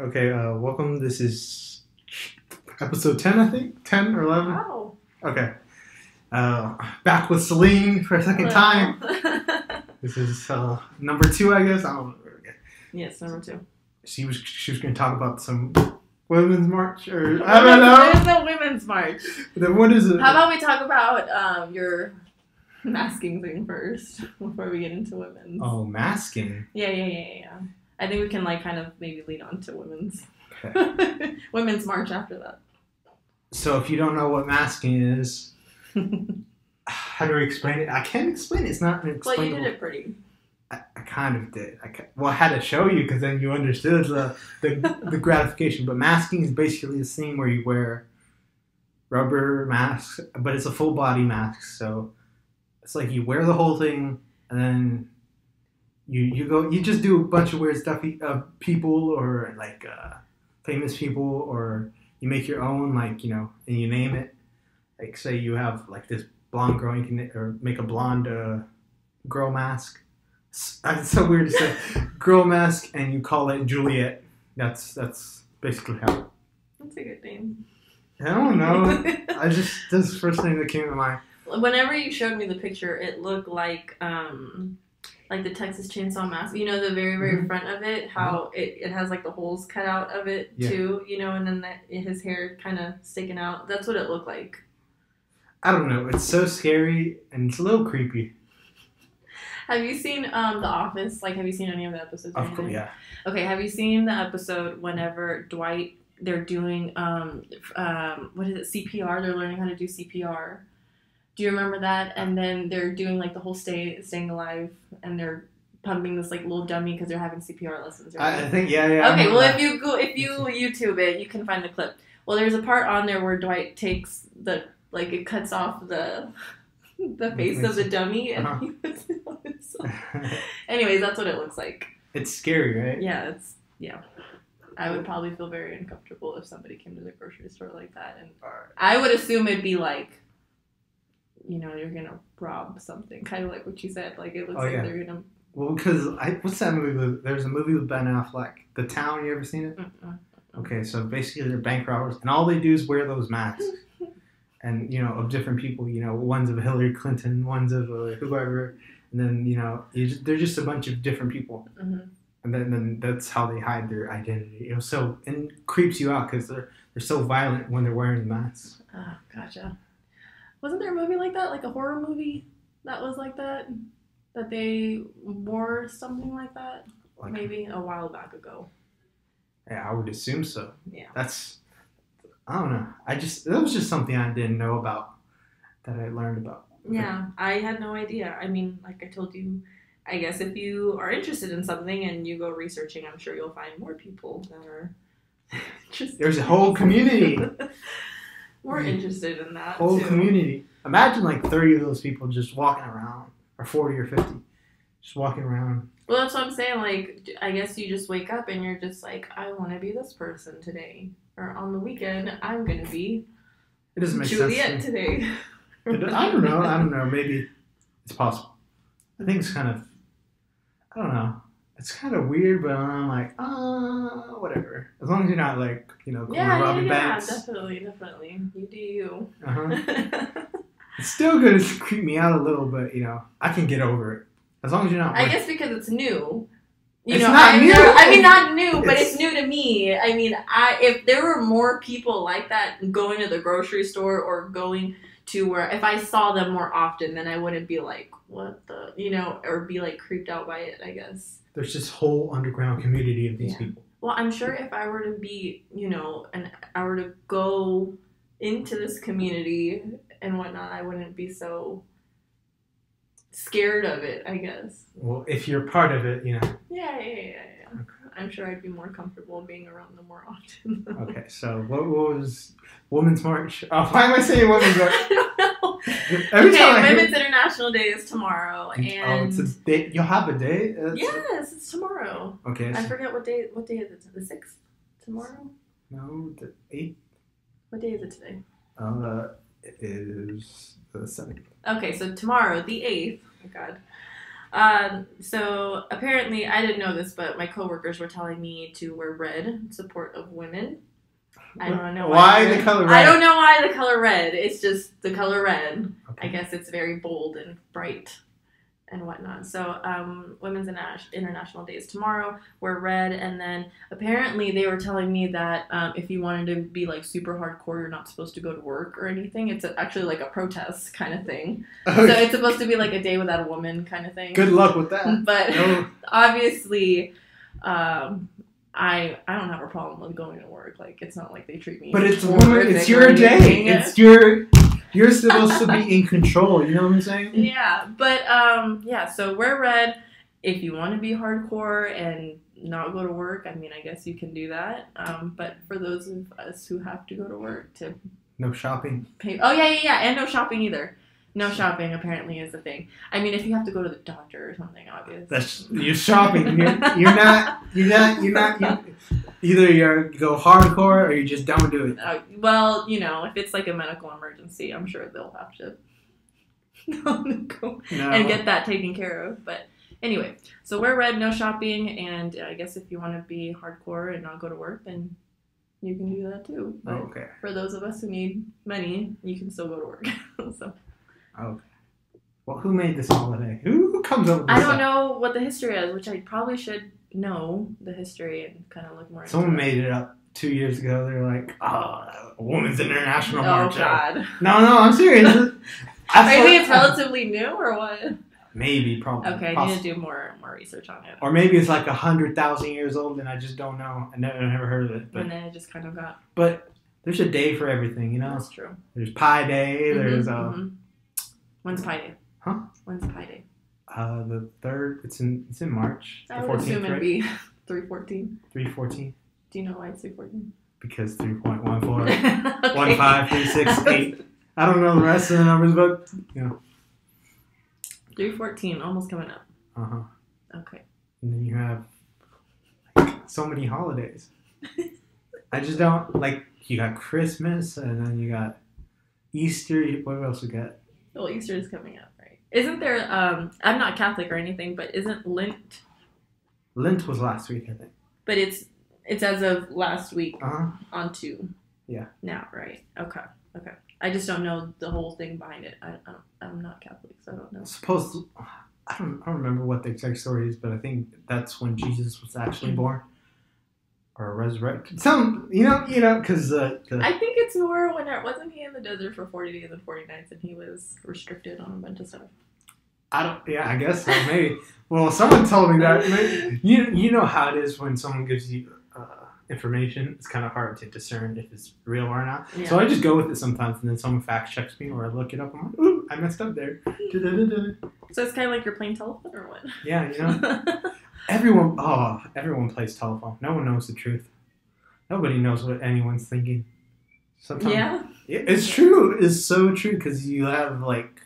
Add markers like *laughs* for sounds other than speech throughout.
Okay, uh, welcome. This is episode 10, I think? 10 or 11? Wow. Okay. Uh, back with Celine for a second time. *laughs* This is uh, number two, I guess. I don't know. yes, number two. She was she was going to talk about some women's march or I don't know. There's no women's march. Then what is it? How about we talk about um, your masking thing first *laughs* before we get into women's? Oh, masking. Yeah, yeah, yeah, yeah, yeah. I think we can like kind of maybe lead on to women's Okay. *laughs* women's march after that. So if you don't know what masking is, how do we explain it? I can't explain it. It's not an well, you did it pretty. I, I kind of did. I, well, I had to show you because then you understood the, the *laughs* the gratification. But masking is basically the thing where you wear rubber masks, but it's a full body mask. So it's like you wear the whole thing, and then you you go you just do a bunch of weird stuff. Uh, people or like uh, famous people, or you make your own like you know, and you name it. Like say you have like this blonde girl, you can or make a blonde uh, girl mask. It's *laughs* so weird to say girl mask, and you call it Juliet. That's that's basically how. That's a good name. I don't know. *laughs* I just the first thing that came to mind. Whenever you showed me the picture, it looked like um like the Texas Chainsaw Massacre. You know, the very very Mhm. front of it, how it, it has like the holes cut out of it Yeah. too. You know, and then that his hair kind of sticking out. That's what it looked like. I don't know. It's so scary and it's a little creepy. Have you seen um The Office? Like, have you seen any of the episodes? Of course, yeah. Okay, have you seen the episode whenever Dwight they're doing um um what is it CPR? They're learning how to do CPR. Do you remember that? And then they're doing like the whole stay staying alive, and they're pumping this like little dummy because they're having CPR lessons. Right? I, think yeah, yeah. Okay, well that. if you go if you YouTube it, you can find the clip. Well, there's a part on there where Dwight takes the like it cuts off the *laughs* the face of the dummy, and Uh-huh. he puts it on himself. *laughs* Anyways, that's what it looks like. it's scary, right? Yeah, it's yeah. I would probably feel very uncomfortable if somebody came to the grocery store like that, and I would assume it'd be like, you know, you're gonna rob something, kind of like what you said. Like it looks Oh, like yeah. they're gonna. Well, because I what's that movie? With, there's a movie with Ben Affleck, The Town. You ever seen it? Mm-mm. Okay, so basically they're bank robbers, and all they do is wear those masks, *laughs* and you know of different people. You know, one's of Hillary Clinton, one's of uh, whoever, and then you know you just, they're just a bunch of different people, Mhm. and then, then that's how they hide their identity. You know, so and creeps you out because they're they're so violent when they're wearing the masks. Ah, gotcha. Wasn't there a movie like that, like a horror movie that was like that, that they wore something like that? Like, Maybe a while back ago. yeah, I would assume so. Yeah. That's I don't know. I just that was just something I didn't know about that I learned about. Yeah, I had no idea. I mean, like I told you, I guess if you are interested in something and you go researching, I'm sure you'll find more people that are *laughs* interested. There's a whole community. *laughs* more interested in that. whole too. community. Imagine like 30 of those people just walking around, or 40 or 50, just walking around. Well, that's what I'm saying. Like, I guess you just wake up and you're just like, I want to be this person today, or on the weekend, I'm gonna be It doesn't make Juliet sense. today. to me. I don't know. I don't know. Maybe it's possible. I think it's kind of, I don't know. It's kind of weird, but I'm like, ah, whatever. As long as you're not like, you know, going yeah, yeah, robbing yeah, banks. definitely, definitely. You do you. Uh-huh. *laughs* It's still gonna *laughs* creep me out a little, but you know, I can get over it. As long as you're not. I guess because it's new. You It's know, not I, new. I mean, not new, but It's- it's new to me. I mean, I if there were more people like that going to the grocery store or going to where if I saw them more often, then I wouldn't be like, what the, you know, or be like creeped out by it. I guess. There's this whole underground community of these Yeah. people. Well, I'm sure if I were to be, you know, and I were to go into this community and whatnot, I wouldn't be so scared of it. I guess. Well, if you're part of it, you know. Yeah, yeah, yeah, yeah. yeah. I'm sure I'd be more comfortable being around them more often. Okay, so what, what was Women's March? Oh, why am I saying Women's March? *laughs* I don't know. Every okay, time I hear- Women's International Day is tomorrow, and oh, it's a day. You'll have a day. That's- yes, it's tomorrow. Okay. I so- forget what day. What day is it? The sixth. Tomorrow. no, the eighth. What day is it today? Uh, it is the seventh. Okay, so tomorrow, the eighth. Oh God. Um, so apparently, I didn't know this, but my coworkers were telling me to wear red in support of women. I don't know Why red. the color red. I don't know why the color red. It's just the color red. Okay. I guess it's very bold and bright and whatnot. So, um, Women's International Day is tomorrow. Wear red, and then apparently they were telling me that um, if you wanted to be like super hardcore, you're not supposed to go to work or anything. It's actually like a protest kind of thing. So it's supposed to be like a day without a woman kind of thing. Good luck with that. *laughs* But No. obviously, um, I I don't have a problem with going to work. Like it's not like they treat me. But it's horrific woman. It's your day. *laughs* It's your. You're supposed to be in control. You know what I'm saying? *laughs* yeah, but um, yeah. So wear red if you want to be hardcore and not go to work. I mean, I guess you can do that. Um, but for those of us who have to go to work to No shopping. pay, oh yeah, yeah, yeah, and no shopping either. No shopping apparently is a thing. I mean, if you have to go to the doctor or something, obvious. That's you're shopping. You're, you're not. You're not. You're not. You, either you're you go hardcore or you just don't do it. Uh, well, you know, if it's like a medical emergency, I'm sure they'll have to *laughs* go No. and get that taken care of. But anyway, so wear red, no shopping, and I guess if you want to be hardcore and not go to work, then you can do that too. But Oh, okay. for those of us who need money, you can still go to work. *laughs* so Okay. Well, who made this holiday? Who, who comes up with this I don't stuff? know what the history is, which I probably should know the history and kind of look more. Someone made it up two years ago. They're like, oh, a woman's international Oh march. God! No, no, I'm serious. I Maybe it's relatively new or what? Maybe, probably. Okay, I need to do more more research on it. Or maybe it's like a hundred thousand years old, and I just don't know. I never, never heard of it. But and then it just kind of got. but there's a day for everything, you know. That's true. There's Pi Day. There's Mhm, uh, mhm. When's Pi Day? Huh? When's Pi Day? uh the third. It's in it's in March. The I would fourteenth, assume it'd right? be *laughs* three fourteen. Three fourteen Do you know why it's three fourteen? because three point one four. *laughs* One five three six eight. I don't know the rest of the numbers, but you know. Three fourteen, almost coming up. Uh huh. Okay. And then you have like, so many holidays. *laughs* I just don't like. You got Christmas, and then you got Easter. What else we got? Well, Easter is coming up, right? Isn't there? Um, I'm not Catholic or anything, but isn't Lent? Lent was last week, I think. But it's it's as of last week Uh huh. on two. Yeah. Now, right? Okay. Okay. I just don't know the whole thing behind it. I, I don't, I'm not Catholic, so I don't know. Supposed. To, I don't. I don't remember what the exact story is, but I think that's when Jesus was actually born, or resurrected. Some, you know, you know, because uh, the- I think it's more when it wasn't he in the desert for 40 days and 40 nights and he was restricted on a bunch of stuff. I don't. Yeah, I guess so. Maybe. well, someone told me that. Maybe, you you know how it is when someone gives you uh, information. It's kind of hard to discern if it's real or not. So I just go with it sometimes, and then someone fact checks me, or I look it up. I'm like, ooh, I messed up there. *laughs* Da-da-da-da. So it's kind of like you're playing telephone or what? Yeah, you know, *laughs* everyone. Oh, everyone plays telephone. No one knows the truth. Nobody knows what anyone's thinking. Sometimes. yeah. Yeah, it's true. It's so true because you have like,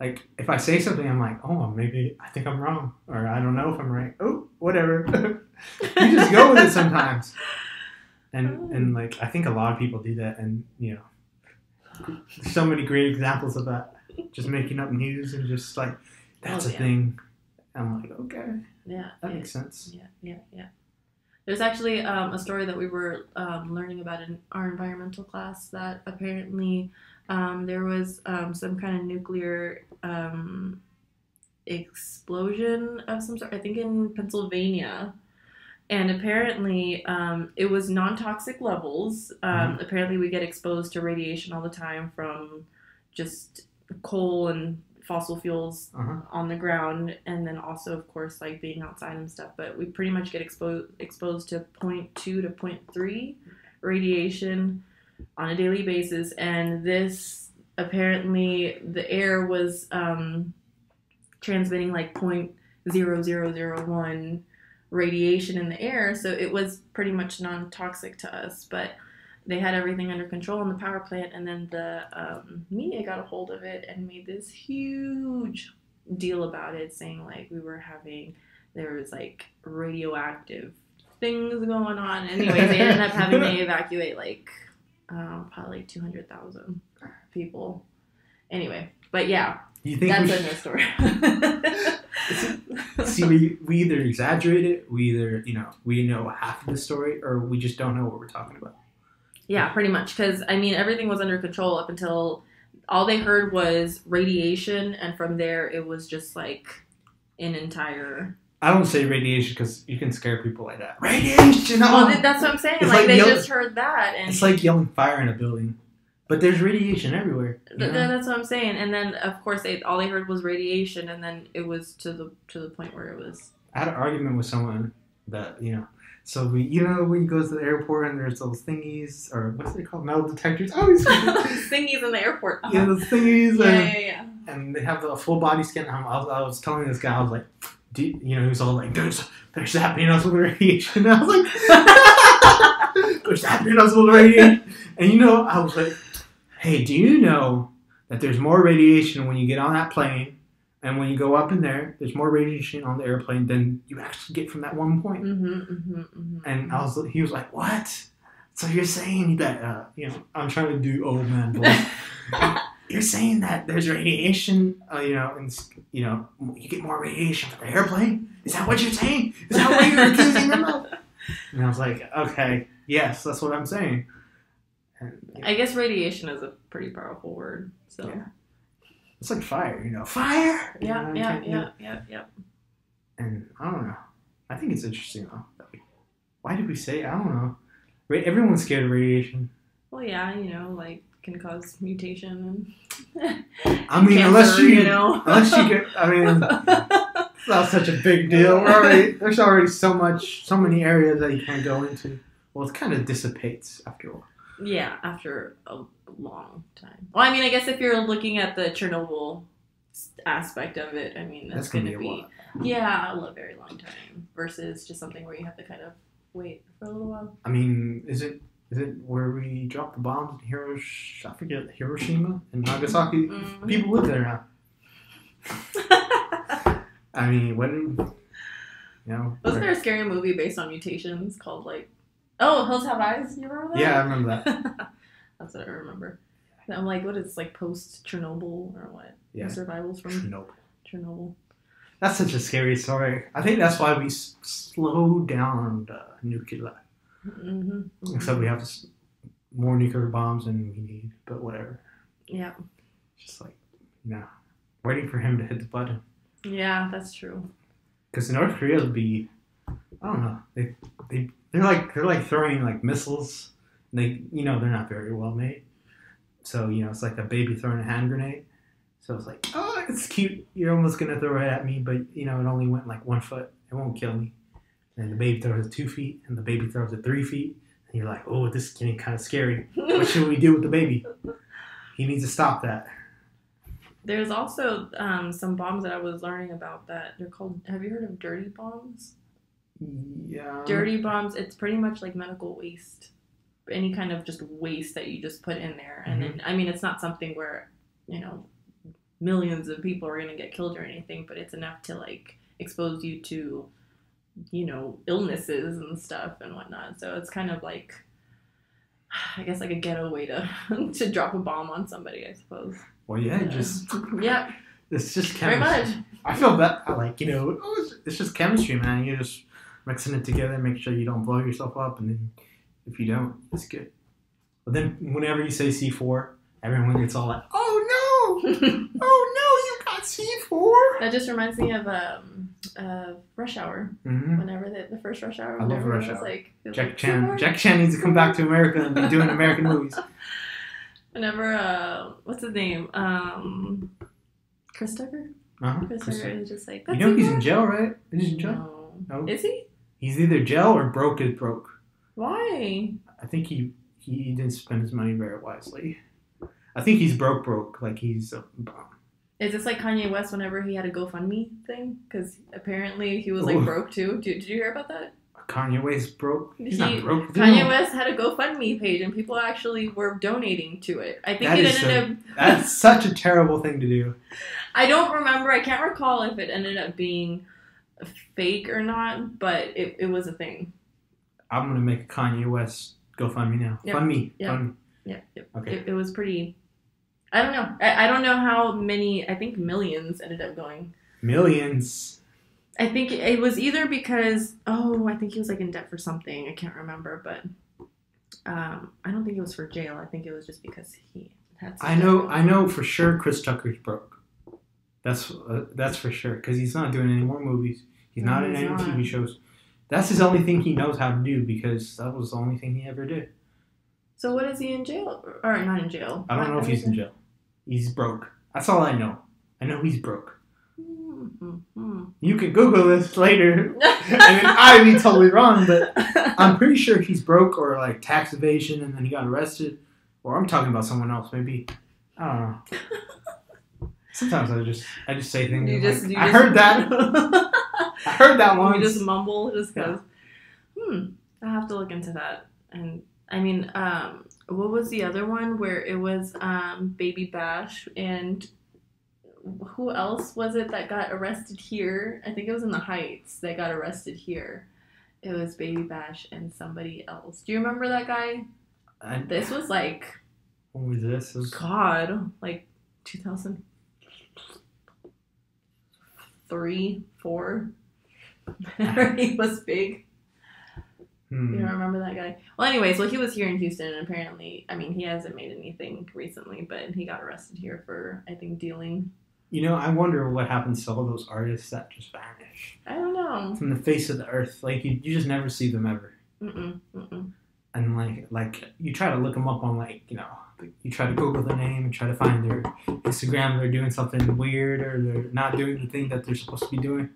like if I say something, I'm like, oh, maybe I think I'm wrong, or I don't know if I'm right. Oh, whatever. *laughs* you just go with it sometimes, and and oh. like I think a lot of people do that, and you know, so many great examples of that. Just making up news and just like that's Oh, a yeah. thing. I'm like, okay, Yeah. that yeah. makes sense. Yeah, yeah, yeah. There's actually um, a story that we were um, learning about in our environmental class that apparently um, there was um, some kind of nuclear um, explosion of some sort, I think in Pennsylvania. And apparently, um, it was non toxic levels. Um, Apparently, we get exposed to radiation all the time from just coal and fossil fuels Uh huh. on the ground and then also of course like being outside and stuff but we pretty much get exposed exposed to 0.2 to 0.3 radiation on a daily basis and this apparently the air was um, transmitting like 0.0001 radiation in the air so it was pretty much non-toxic to us but they had everything under control in the power plant and then the um, media got a hold of it and made this huge deal about it saying like we were having there was like radioactive things going on *laughs* anyways they ended up having to evacuate like um, probably 200000 people anyway but yeah You think That's we another story. *laughs* see we, we either exaggerate it, we either you know we know half of the story, or we just don't know what we're talking about. Yeah, pretty much. Because I mean, everything was under control up until all they heard was radiation, and from there it was just like an entire. I don't say radiation because you can scare people like that. Radiation. Well, oh! th- that's what I'm saying. Like, like they just heard that, and It's like yelling fire in a building, but there's radiation everywhere. you Th- know? th- that's what I'm saying. And then of course they all they heard was radiation, and then it was to the to the point where it was. I had an argument with someone that you know. So we, you know, when you go to the airport and there's those thingies or what's they called, metal detectors. Oh, he's *laughs* Thingies in the airport. yeah, those thingies, yeah, and, yeah, yeah. and they have the full body scan. I was, I was telling this guy, I was like, Do you, you know, he was all like, "There's, there's with radiation." And *laughs* I was like, *laughs* "There's with radiation," and you know, I was like, "Hey, do you know that there's more radiation when you get on that plane?" And when you go up in there, there's more radiation on the airplane than you actually get from that one point. Mm-hmm, mm-hmm, mm-hmm. And I was, he was like, "What? So you're saying that, uh, you know, I'm trying to do old man voice. *laughs* you're saying that there's radiation, uh, you know, and you know, you get more radiation from the airplane? Is that what you're saying? Is that what you're accusing them of?" And I was like, "Okay, yes, that's what I'm saying." And, you know, I guess radiation is a pretty powerful word. So Yeah. It's like fire, you know, fire. You yeah, know, you yeah, you yeah, know, yeah, yeah. And I don't know. I think it's interesting though. Why did we say? I don't know. Everyone's scared of radiation. Well, yeah, you know, like can cause mutation and. *laughs* I mean, unless you, you know. *laughs* unless you get, I mean, *laughs* it's not such a big deal. Already, there's already so much, so many areas that you can't go into. Well, it kind of dissipates after a while. Yeah, after a long time. Well, I mean, I guess if you're looking at the Chernobyl aspect of it, I mean, that's, That's gonna going be to a be, while. yeah, a very long time versus just something where you have to kind of wait for a little while. I mean, is it is it where we dropped the bombs in Hiroshima? I forget Hiroshima and Nagasaki. Mhm. People live there now. *laughs* I mean, what? do- You know. Wasn't there a scary movie based on mutations called like, oh, Hills Have Eyes? You remember that? Yeah, I remember that. *laughs* that's what I remember. I'm like, what is like post Chernobyl or what? Yeah. Survivals from Chernobyl. Chernobyl. That's such a scary story. I think that's why we s- slowed down the nuclear. Mm-hmm. Except we have s- more nuclear bombs than we need, but whatever. Yeah. Just like, you know, waiting for him to hit the button. Yeah, that's true. Because North Korea would be, I don't know, they they they're like they're like throwing like missiles. They you know they're not very well made. So you know it's like a baby throwing a hand grenade. So it's like oh it's cute. You're almost gonna throw it at me, but you know it only went like one foot. It won't kill me. And the baby throws it two feet, and the baby throws it three feet. And you're like, oh, this is getting kind of scary. What should we do with the baby? He needs to stop that. There's also um, some bombs that I was learning about that they're called. Have you heard of dirty bombs? Yeah. Dirty bombs. It's pretty much like medical waste, any kind of just waste that you just put in there, and mm-hmm. then I mean it's not something where you know millions of people are gonna get killed or anything, but it's enough to like expose you to you know illnesses and stuff and whatnot. So it's kind of like. I guess like a ghetto way to *laughs* to drop a bomb on somebody, I suppose. Well, yeah, just *laughs* Yeah, it's just very chemistry. much. I feel that like you know oh, it's, just chemistry, man. You're just mixing it together, make sure you don't blow yourself up, and then if you don't, it's good. But then whenever you say C four, everyone gets all like, "Oh no, *laughs* oh no, you got C 4 That just reminds me of um, uh, Rush Hour. Mm-hmm. Whenever the, the first Rush Hour, I love Rush Hour. like Jack like, Chan. Jack Chan needs to come back to America and be doing American *laughs* movies. Whenever uh, what's his name? Um, Chris Tucker. Uh-huh. Chris Chris- Tucker is just like. You "That's know he's in jail, right? Is he in jail? No. No. Is he? He's either jail or broke is broke. Why? I think he he didn't spend his money very wisely. I think he's broke broke, like he's um, a Is this like Kanye West whenever he had a GoFundMe thing? Because apparently he was like Ooh. broke too. Did, did you hear about that? Kanye West broke. He's He- not broke. Kanye. West had a GoFundMe page and people actually were donating to it. I think That it ended so- up That's such a terrible thing to do. *laughs* I don't remember. I can't recall if it ended up being fake or not, but it, it was a thing. I'm gonna make a Kanye West GoFundMe now. Yep. Fund me. Yep. Fund me. Yeah, it, Okay. it, it was pretty I don't know. I, I don't know how many. I think millions ended up going. Millions. I think it was either because oh, I think he was like in debt for something. I can't remember, but um, I don't think it was for jail. I think it was just because he had. I know. I know for sure. Chris Tucker's broke. That's uh, that's for sure because he's not doing any more movies. He's not in he's any not. TV shows. That's his only thing he knows how to do because that was the only thing he ever did. So what is he in jail or not in jail? I don't know if he's in jail. He's broke. That's all I know. I know he's broke. Mm-hmm. You can Google this later, *laughs* I mean, I'd be totally wrong, but I'm pretty sure he's broke or like tax evasion, and then he got arrested. Or I'm talking about someone else, maybe. I don't know. *laughs* Sometimes I just I just say things. You just, like, you I just- heard that. *laughs* I heard that one. you just mumble just because. Hmm. I have to look into that. And I mean, um, what was the other one where it was um, Baby Bash and who else was it that got arrested here? I think it was in the Heights that got arrested here. It was Baby Bash and somebody else. Do you remember that guy? I, This was like what was this? Was- God, like 2003, four. Whenever *laughs* *laughs* he was big. hmm. You don't remember that guy? Well, anyways, well, he was here in Houston, and apparently, I mean, he hasn't made anything recently, but he got arrested here for, I think, dealing. You know, I wonder what happens to all those artists that just vanish I don't know. from the face of the earth. Like you, you just never see them ever. Mm-mm, mm-mm. and like like you try to look them up on like you know you try to google their name and try to find their instagram they're doing something weird or they're not doing the thing that they're supposed to be doing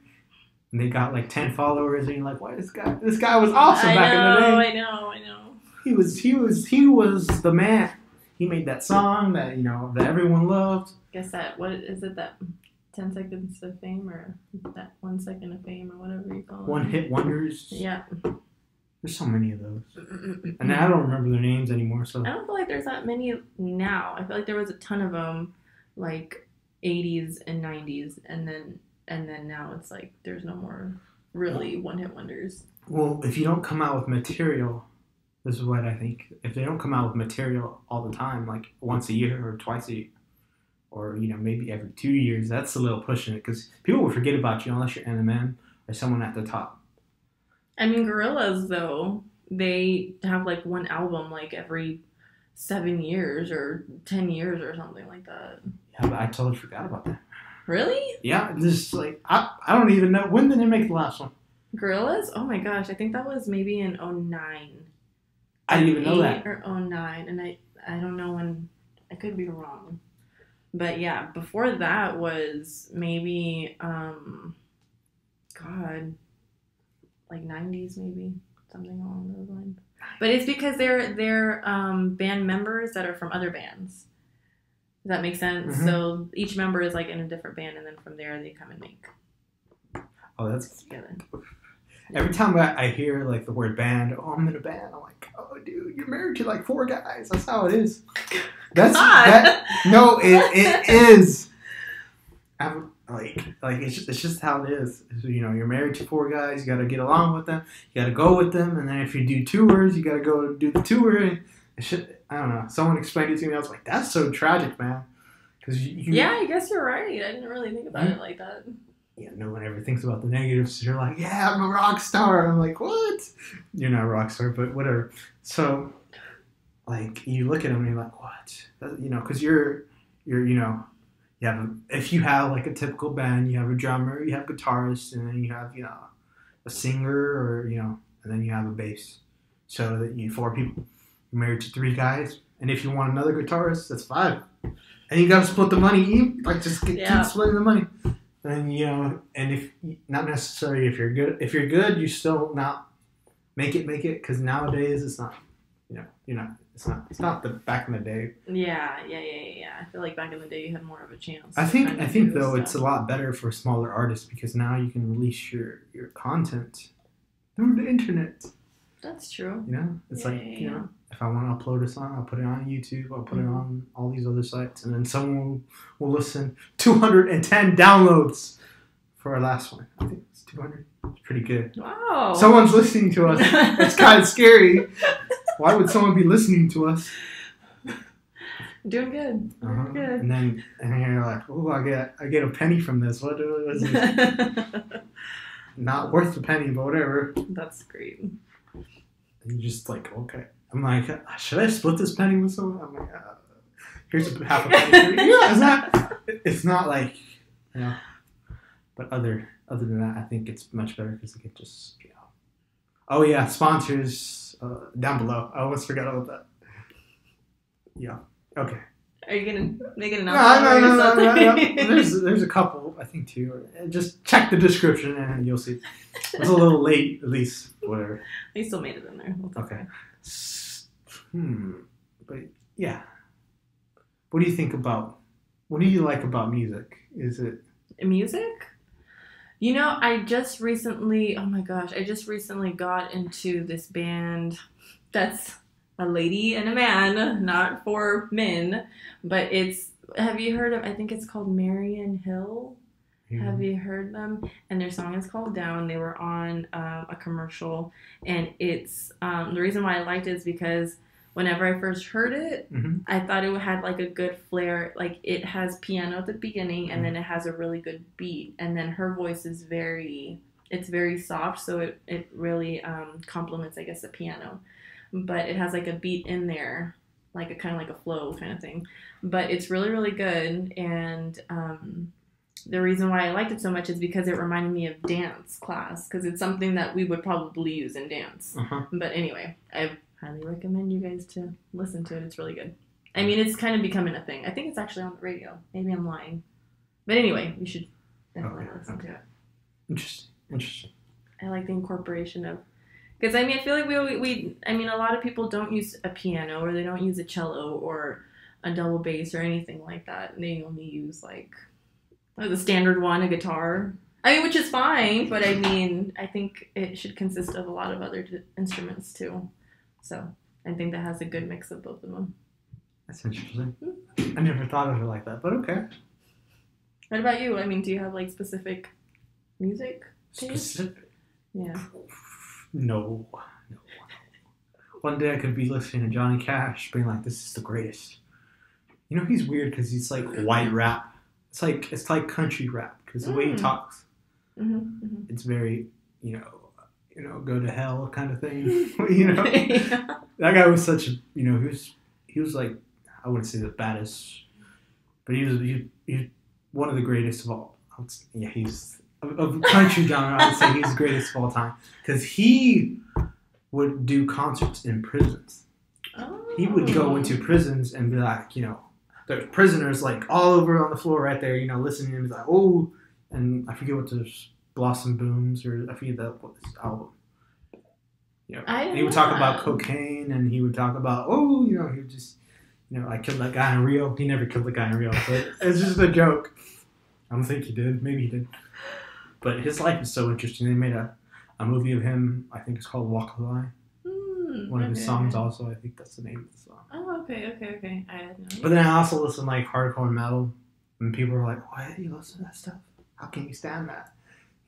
and they got like 10 followers and you're like why this guy this guy was awesome I back know, in the day I know, I know. he was he was he was the man he made that song that you know that everyone loved Guess that, what is it, that 10 seconds of fame, or that one second of fame, or whatever you call it? one hit wonders Yeah. There's so many of those *clears throat* and i don't remember their names anymore so I don't feel like there's that many now. I feel like there was a ton of them, like 80s and 90s, and then and then now it's like there's no more really one hit wonders. Well, if you don't come out with material, this is what I think. If they don't come out with material all the time, like once a year or twice a year, or you know maybe every two years, that's a little pushing it because people will forget about you unless you're Eminem or someone at the top. I mean, Gorillaz though they have like one album like every seven years or ten years or something like that. Yeah, but I totally forgot about that. Really? Yeah, this like I, I don't even know when did they make the last one. Gorillaz? Oh my gosh, I think that was maybe in 09. I didn't even know that. Or 09, and I I don't know when. I could be wrong, but yeah, before that was maybe um, God, like 90s maybe something along those lines. But it's because they're they're um, band members that are from other bands. Does that make sense? Mhm. So each member is like in a different band, and then from there they come and make Oh, that's together. every time I, I hear like the word band. Oh, I'm in a band. I'm like, oh, dude, you're married to like four guys. That's how it is. That's *laughs* God. that. No, it, it *laughs* is. I'm like like it's just, it's just how it is. So, you know, you're married to four guys. You got to get along with them. You got to go with them, and then if you do tours, you got to go do the tour. And it should, I don't know. Someone explained it to me. I was like, that's so tragic, man. Because Yeah, I guess you're right. I didn't really think about it hmm? like that. yeah, no one ever thinks about the negatives. You're like, yeah, I'm a rock star. I'm like, what? You're not a rock star, but whatever. So, like, you look at them and you're like, what? You know, because you're, you're, you know, you have, a, if you have like a typical band, you have a drummer, you have guitarists, and then you have, you know, a singer or, you know, and then you have a bass. So that you, four people, you're married to three guys. And if you want another guitarist, that's five. And you got to split the money, like, just keep Yeah. splitting the money and you know, and if not necessarily if you're good, if you're good, you still not make it, make it, because nowadays it's not, you know, you're not, it's not, it's not the back in the day. Yeah, yeah, yeah, yeah. I feel like back in the day you had more of a chance. I think, I think though, it's a lot better for smaller artists because now you can release your your content through the internet. That's true. You know, it's Yeah, like yeah, you yeah. know, if I want to upload a song, I'll put it on YouTube. I'll put it Mhm. on all these other sites, and then someone will listen. Two hundred and ten downloads for our last one. I think it's two hundred. It's pretty good. Wow. Someone's listening to us. It's kind of scary. *laughs* Why would someone be listening to us? Doing good. Uh-huh. Doing good. And then and then you're like, oh, I get I get a penny from this. What was it? *laughs* Not worth a penny, but whatever. That's great. And you just like, okay. I'm like, should I split this penny with someone? I'm like, uh, here's a half a penny. Yeah, it's not. It's not like, you know. But other other than that, I think it's much better because it can just, you know. Oh yeah, sponsors uh, down below. I almost forgot about that. Yeah. Okay. Are you gonna make an No, announcement no, no, no, no, no. *laughs* There's there's a couple, I think two. Just check the description and you'll see. It's a little late, at least. Whatever. you still made it in there. That's Okay. Hmm. But yeah. What do you think about? What do you like about music? Is it? Music? You know, I just recently, oh my gosh, I just recently got into this band that's a lady and a man, not for men, but it's, have you heard of, I think it's called Marian Hill? Have you heard them? And their song is called Down. They were on um, a commercial, and it's um, the reason why I liked it is because whenever I first heard it, hmm I thought it had like a good flair. Like it has piano at the beginning, and then it has a really good beat, and then her voice is very, it's very soft, so it it really um, complements, I guess, the piano. But it has like a beat in there, like a kind of like a flow kind of thing. But it's really really good, and um, the reason why I liked it so much is because it reminded me of dance class because it's something that we would probably use in dance. Uh-huh. But anyway, I highly recommend you guys to listen to it. It's really good. I mm. mean, it's kind of becoming a thing. I think it's actually on the radio. Maybe I'm lying. But anyway, you should definitely Okay, listen okay. to it. Interesting. Interesting. I like the incorporation of. Because, I mean, I feel like we, we, I mean, a lot of people don't use a piano or they don't use a cello or a double bass or anything like that. They only use, like, the standard one, a guitar. I mean, which is fine, but I mean, I think it should consist of a lot of other instruments too. So I think that has a good mix of both of them. That's interesting. I never thought of it like that, but okay. What about you? I mean, do you have like specific music? Taste? Specific. Yeah. No. No. One day I could be listening to Johnny Cash, being like, "This is the greatest." You know, he's weird because he's like white rap. It's like it's like country rap because the way he Mm. talks, Mm-hmm, it's very, you know, you know, go to hell kind of thing. *laughs* *laughs* you know, yeah. that guy was such a, you know, he was he was like, I wouldn't say the baddest, but he was he, he one of the greatest of all. Say- Yeah, he's of, of country genre. I would say he's the greatest of all time because he would do concerts in prisons. He would go Oh. into prisons and be like, you know, there's prisoners like all over on the floor right there, you know, listening to him. He's like, oh, and I forget what the Blossom Booms or I forget that what this album. You know, I he would talk about cocaine and he would talk about, oh, you know, he would just, you know, I killed that guy in Rio. He never killed the guy in Rio, but *laughs* it's just a joke. I don't think he did. Maybe he did. But his life is so interesting. They made a, a movie of him. I think it's called Walk the Line. Hmm, One of his okay. songs also. I think that's the name of the song. Oh, okay, okay, okay. I had no. But then I also listen like hardcore metal, and people are like, "Why do you listen to that stuff? How can you stand that?"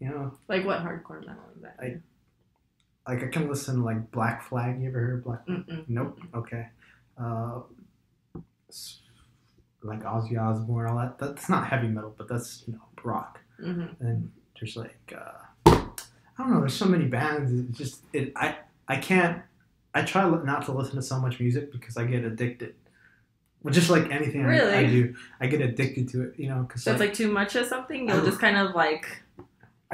You know, Like what hardcore metal exactly? like I can listen to like Black Flag. You ever heard of Black? Mm-mm. Nope. Okay. Uh, like Ozzy Osbourne, all that. That's not heavy metal, but that's you know rock. Mm-hmm. And there's like uh, I don't know. There's so many bands. It's just it. I I can't. I try not to listen to so much music because I get addicted. Well, just like anything I, I do, I get addicted to it. You know, because So it's like too much of something. You'll just kind of like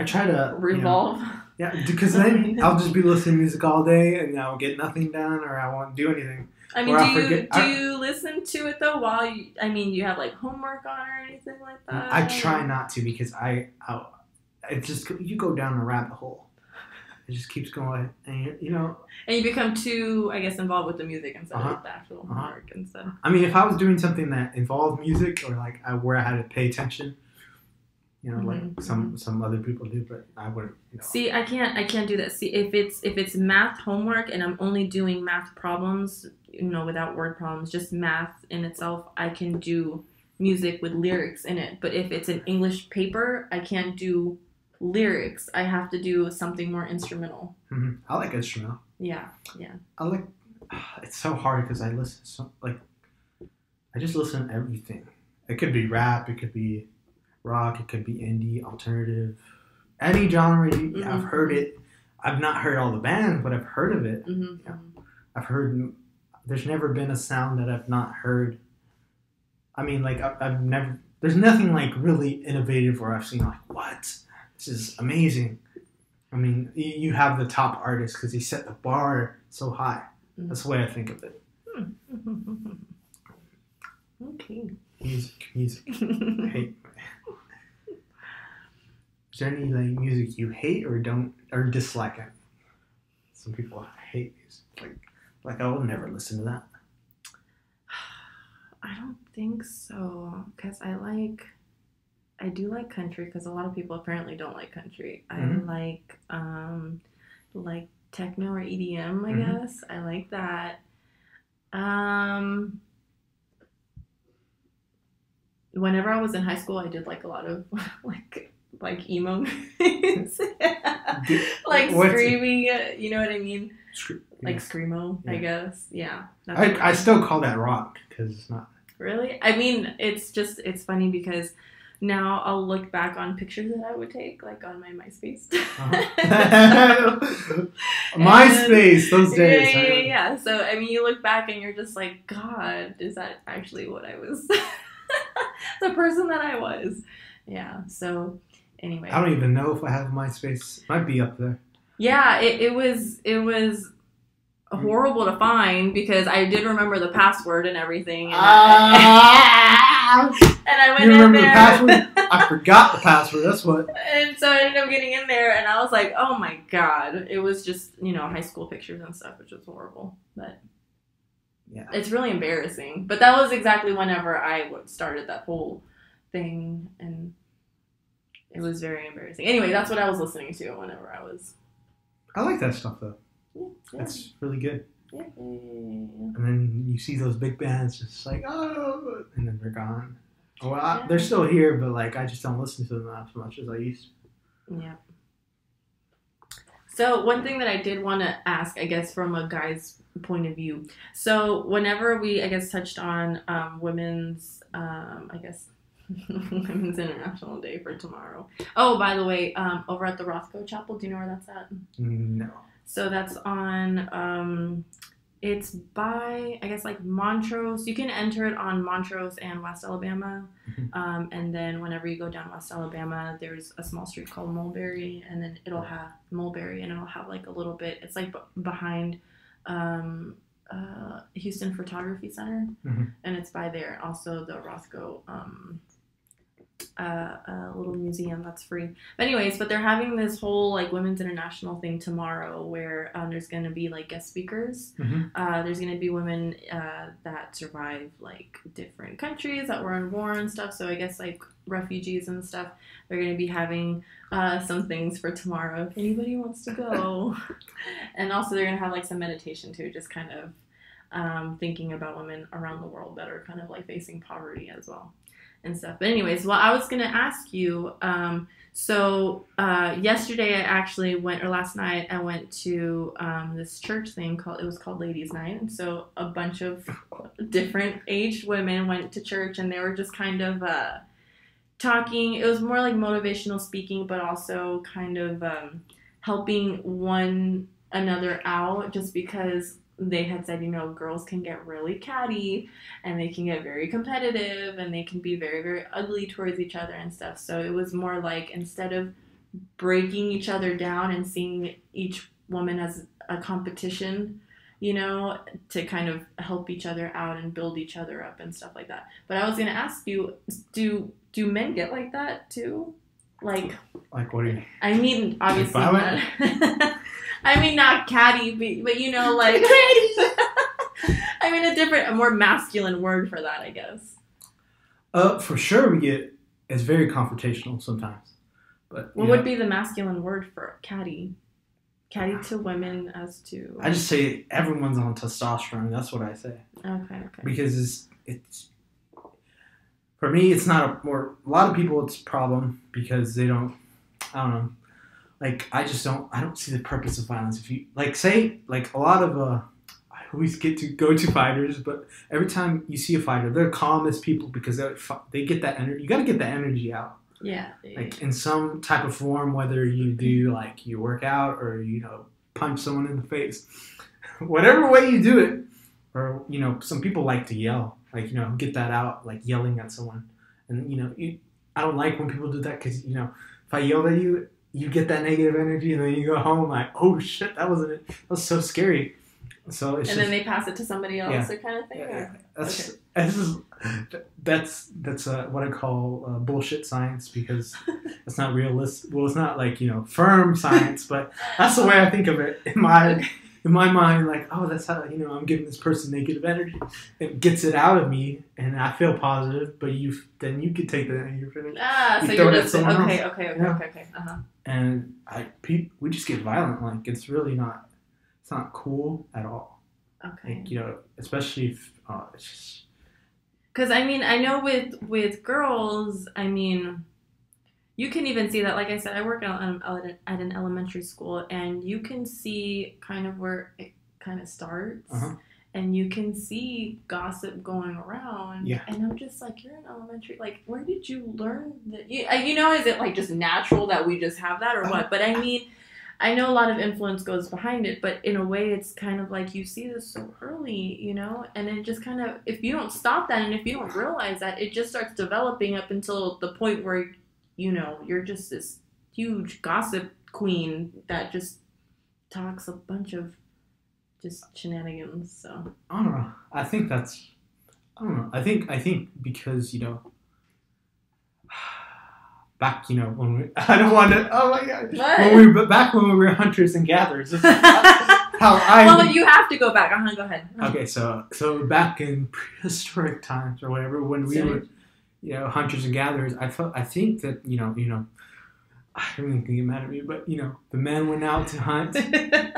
I try to you know, revolve. yeah, because then *laughs* I'll just be listening to music all day and I'll get nothing done or I won't do anything. I mean, Or do I'll you forget- do I- you listen to it though while you? I mean, you have like homework on or anything like that. I try not to because I, I it just you go down a rabbit hole. It just keeps going, and you, you know, And you become too, I guess, involved with the music instead Uh-huh. of the actual Uh-huh. homework instead. I mean, if I was doing something that involved music or like I, where I had to pay attention, you know, like Mhm, some some other people do, but I wouldn't. You know. See, I can't, I can't do that. See, if it's if it's math homework and I'm only doing math problems, you know, without word problems, just math in itself, I can do music with lyrics in it. But if it's an English paper, I can't do lyrics. I have to do something more instrumental. Mhm. I like instrumental. Yeah. Yeah. I like. *sighs* It's so hard because I listen so like I just listen to everything. It could be rap, it could be rock, it could be indie, alternative, any genre. Mhm. I've heard it. I've not heard all the bands, but I've heard of it. hmm Yeah. I've heard. There's never been a sound that I've not heard. I mean, like I, I've never. There's nothing like really innovative where I've seen like what this is amazing. I mean, you have the top artist because he set the bar so high. That's the way I think of it. *laughs* okay. Music, music. *laughs* Hate. Is there any like music you hate or don't or dislike? It? Some people hate music. Like, like I will never listen to that. *sighs* I don't think so, because I like, I do like country, because a lot of people apparently don't like country. Mhm. I like, um, like techno or EDM, I Mhm. guess. I like that. Um, whenever I was in high school, I did like a lot of *laughs* like like emo *laughs* *laughs* like What's- screaming, uh, you know what I mean? Screw- Like screamo, I guess. Yeah. I, I still call that rock because it's not. Really? I mean, it's just it's funny because now I'll look back on pictures that I would take, like on my MySpace. Uh-huh. *laughs* MySpace those days. Yeah, yeah, yeah, yeah. So I mean, you look back and you're just like, God, is that actually what I was? the person that I was. Yeah. So anyway. I don't even know if I have MySpace. Might be up there. Yeah, it, it was it was horrible to find because I did remember the password and everything. And, I, oh. *laughs* and I went you in remember the password? *laughs* I forgot the password. That's what. And so I ended up getting in there, and I was like, "Oh my god!" It was just you know high school pictures and stuff, which was horrible. But Yeah. it's really embarrassing. But that was exactly whenever I w- started that whole thing, and it was very embarrassing. Anyway, that's what I was listening to whenever I was. I like that stuff though. Yeah, yeah, That's really good. yeah. And then you see those big bands just like oh, and then they're gone. Well, I, they're still here, but like I just don't listen to them as much as I used. to. Yeah. So one thing that I did want to ask, I guess, from a guy's point of view. So whenever we, I guess, touched on um, women's, um, I guess, *laughs* Women's International Day for tomorrow. Oh, by the way, um, over at the Rothko Chapel, do you know where that's at? No. So that's on. Um, it's by I guess like Montrose. You can enter it on Montrose and West Alabama, Mhm. um, and then whenever you go down West Alabama, there's a small street called Mulberry, and then it'll have Mulberry, and it'll have like a little bit. It's like b- behind um, uh, Houston Photography Center, Mhm. and it's by there. Also, the Rothko. Um, uh, a little museum that's free. But anyways, but they're having this whole like Women's International thing tomorrow, where um, there's going to be like guest speakers. Mhm. Uh, there's going to be women uh, that survive like different countries that were in war and stuff. So I guess like refugees and stuff. They're going to be having uh, some things for tomorrow if anybody wants to go. *laughs* and also they're going to have like some meditation too, just kind of um, thinking about women around the world that are kind of like facing poverty as well and stuff. But anyways, well, I was gonna ask you. Um, so uh, yesterday, I actually went, or last night, I went to um, this church thing called. It was called Ladies' Night, and so a bunch of *laughs* different aged women went to church, and they were just kind of uh, talking. It was more like motivational speaking, but also kind of um, helping one another out, just because they had said, you know, girls can get really catty and they can get very competitive and they can be very very ugly towards each other and stuff. So it was more like instead of breaking each other down and seeing each woman as a competition you know to kind of help each other out and build each other up and stuff like that. But i was going to ask you do do men get like that too? Like Like what do you? i mean obviously not, *laughs* i mean not catty but, but you know like *laughs* I mean, a different, a more masculine word for that, I guess. Uh, for sure we get. It's very confrontational sometimes, but What you would be the masculine word for catty? Catty to women as to. I just say everyone's on testosterone. That's what I say Okay, okay. because it's it's. For me, it's not a more. A lot of people, it's a problem because they don't. I don't know. Like I just don't. I don't see the purpose of violence. If you like, say like a lot of uh, I always get to go to fighters, but every time you see a fighter, they're calm as people because they they get that energy. You got to get that energy out, Yeah. like in some type of form, whether you do like you work out or you know punch someone in the face, *laughs* whatever way you do it, or you know some people like to yell, like you know get that out, like yelling at someone, and you know you, I don't like when people do that because you know if I yelled at you, you get that negative energy, and then you go home like oh shit, that wasn't it, that was so scary. So it's and just, then they pass it to somebody else, Yeah. or kind of thing. yeah, yeah. That's *laughs* this is that's that's uh, what I call uh, bullshit science because *laughs* it's not realistic. Well, it's not like you know firm science, but that's the way I think of it in my in my mind. Like, oh, that's how you know I'm giving this person negative energy. It gets it out of me, and I feel positive. But you then you can take that negative energy, Ah, You so throw you're just okay, else. okay, okay, Yeah. okay, okay. Uh-huh. and I pe- we just get violent. Like it's really not it's not cool at all. Okay. Like you know, especially if uh, it's just Because I mean, I know with with girls, I mean, you can even see that. Like I said, I work at, um, at an elementary school, and you can see kind of where it kind of starts, Uh-huh. and you can see gossip going around. Yeah. And I'm just like, you're in elementary. Like, where did you learn that? You, uh, you know, is it like just natural that we just have that, or what? But I mean. I know a lot of influence goes behind it, but in a way, it's kind of like you see this so early, you know, and it just kind of, if you don't stop that and if you don't realize that, it just starts developing up until the point where, you know, you're just this huge gossip queen that just talks a bunch of just shenanigans. So, I don't know. I think that's. I don't know. I think I think because you know. *sighs* Back, you know, when we, *laughs* I don't want to. Oh my god! When we were back when we were hunters and gatherers, this *laughs* is how I. well, you have to go back. Uh-huh, go ahead. okay, so so back in *laughs* prehistoric times or whatever, when we were, you know, hunters and gatherers, I felt I think that you know, you know, I don't even get mad at me, but you know, the men went out to hunt, *laughs* the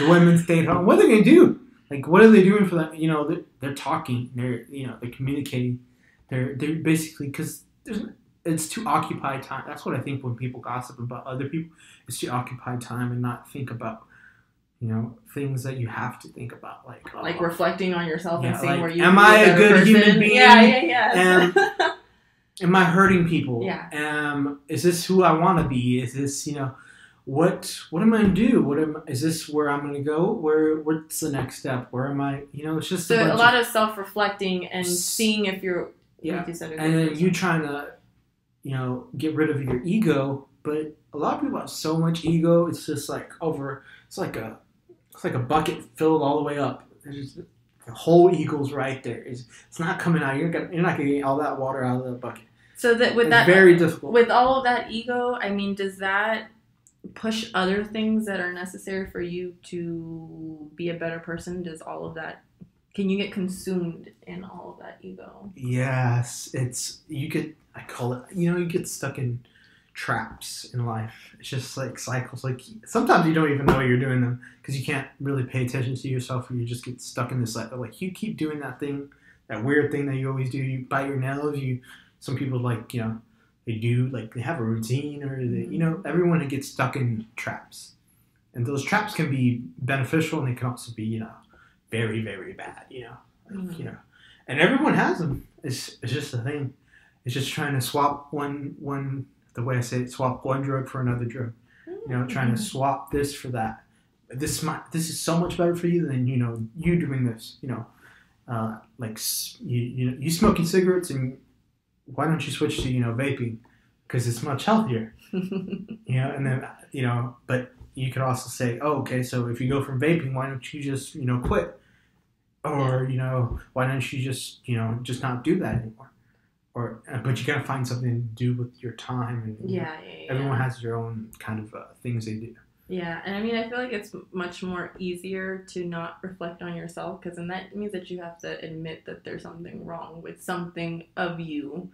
women stayed home. What are they gonna do? Like, what are they doing for that? You know, they're, they're talking. They're you know they're communicating. They're they're basically because it's to occupy time. That's what I think when people gossip about other people. It's to occupy time and not think about you know things that you have to think about, like like uh, reflecting on yourself Yeah, and seeing like, where you am I a good human being? Yeah, yeah, yeah. *laughs* am I hurting people? Yeah. Um, is this who I want to be? Is this you know, what what am I gonna do? What am is this where I'm gonna go? Where what's the next step? Where am I? You know, it's just so a, a lot of, of self-reflecting and S- seeing if you're yeah, like you said, and then you trying to, you know, get rid of your ego. But a lot of people have so much ego. It's just like over. It's like a it's like a bucket filled all the way up. There's the whole eagle's right there. It's, it's not coming out. You're gonna, you're not gonna get all that water out of the bucket. So that with it's that very difficult. with all of that ego, I mean, does that push other things that are necessary for you to be a better person? Does all of that can you get consumed in all of that ego? Yes, it's you get. I call it. You know, you get stuck in traps in life. It's just like cycles. Like sometimes you don't even know you're doing them because you can't really pay attention to yourself, and you just get stuck in this cycle. Like you keep doing that thing, that weird thing that you always do. You bite your nails. You. Some people like you know they do like they have a routine or they you mm-hmm. know everyone gets stuck in traps, and those traps can be beneficial and they can also be you know very very bad. You know like, mm-hmm. you know, and everyone has them. It's it's just a thing. It's just trying to swap one one the way I say it, swap one drug for another drug. You know, trying to mm-hmm. swap this for that. This might this is so much better for you than you know you doing this. You know, uh, like you you know you smoking cigarettes and why don't you switch to you know vaping because it's much healthier. *laughs* You know, and then you know, but you could also say, oh, okay, so if you go from vaping, why don't you just you know quit? Or you know, why don't you just you know just not do that anymore? Or uh, but you gotta find something to do with your time and you know, yeah, yeah, yeah. everyone has their own kind of uh, things they do. Yeah, and I mean, I feel like it's much more easier to not reflect on yourself because then that means that you have to admit that there's something wrong with something of you,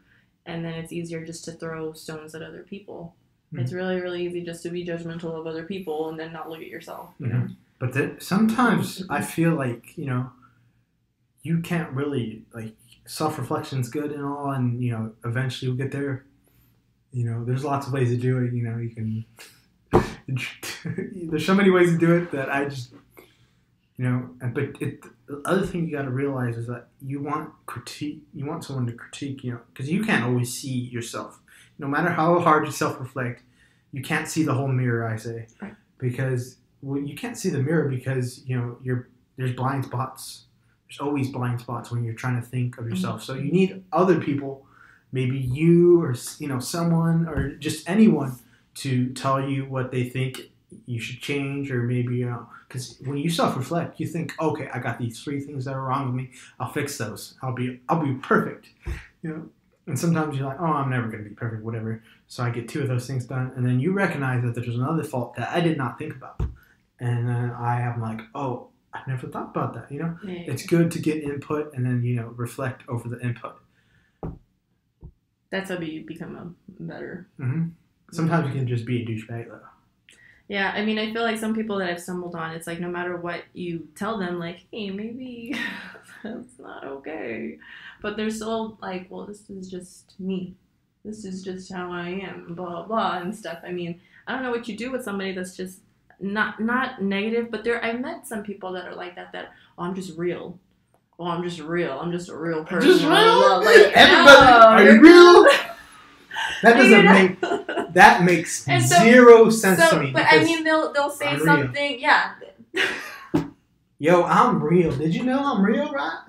and then it's easier just to throw stones at other people. Mhm. It's really, really easy just to be judgmental of other people and then not look at yourself. You know? Mhm. But sometimes I feel like you know you can't really like self reflection is good and all, and you know eventually we'll get there. You know, there's lots of ways to do it. You know, you can. *laughs* there's so many ways to do it that I just, You know, but it, the other thing you got to realize is that you want critique. You want someone to critique. You know, because you can't always see yourself. No matter how hard you self-reflect, you can't see the whole mirror. I say, Right. because well, you can't see the mirror because you know you're there's blind spots. There's always blind spots when you're trying to think of yourself. Mm-hmm. So you need other people, maybe you or you know someone or just anyone to tell you what they think you should change or maybe you know because when you self-reflect you think okay i got these three things that are wrong with me. I'll fix those. I'll be i'll be perfect. You know and sometimes you're like oh i'm never going to be perfect whatever. So i get two of those things done and then you recognize that there's another fault that i did not think about. And then i am like oh i never thought about that you know? Yeah. it's good to get input and then you know reflect over the input. That's how you become a better. hmm sometimes you can just be a douchebag though Yeah, I mean, I feel like some people that I've stumbled on, it's like no matter what you tell them, like, hey, maybe *laughs* that's not okay. But they're still like, well, this is just me. This is just how I am, blah, blah, and stuff. I mean, I don't know what you do with somebody that's just not not negative, but there I've met some people that are like that, that, oh, I'm just real. Oh, I'm just real. I'm just a real person. Just real? Like, Everybody- no, are you real? *laughs* that doesn't make that makes so- zero sense so, to me but I mean, they'll they'll say I'm real. something, yeah. Yo, I'm real. Did you know I'm real, right?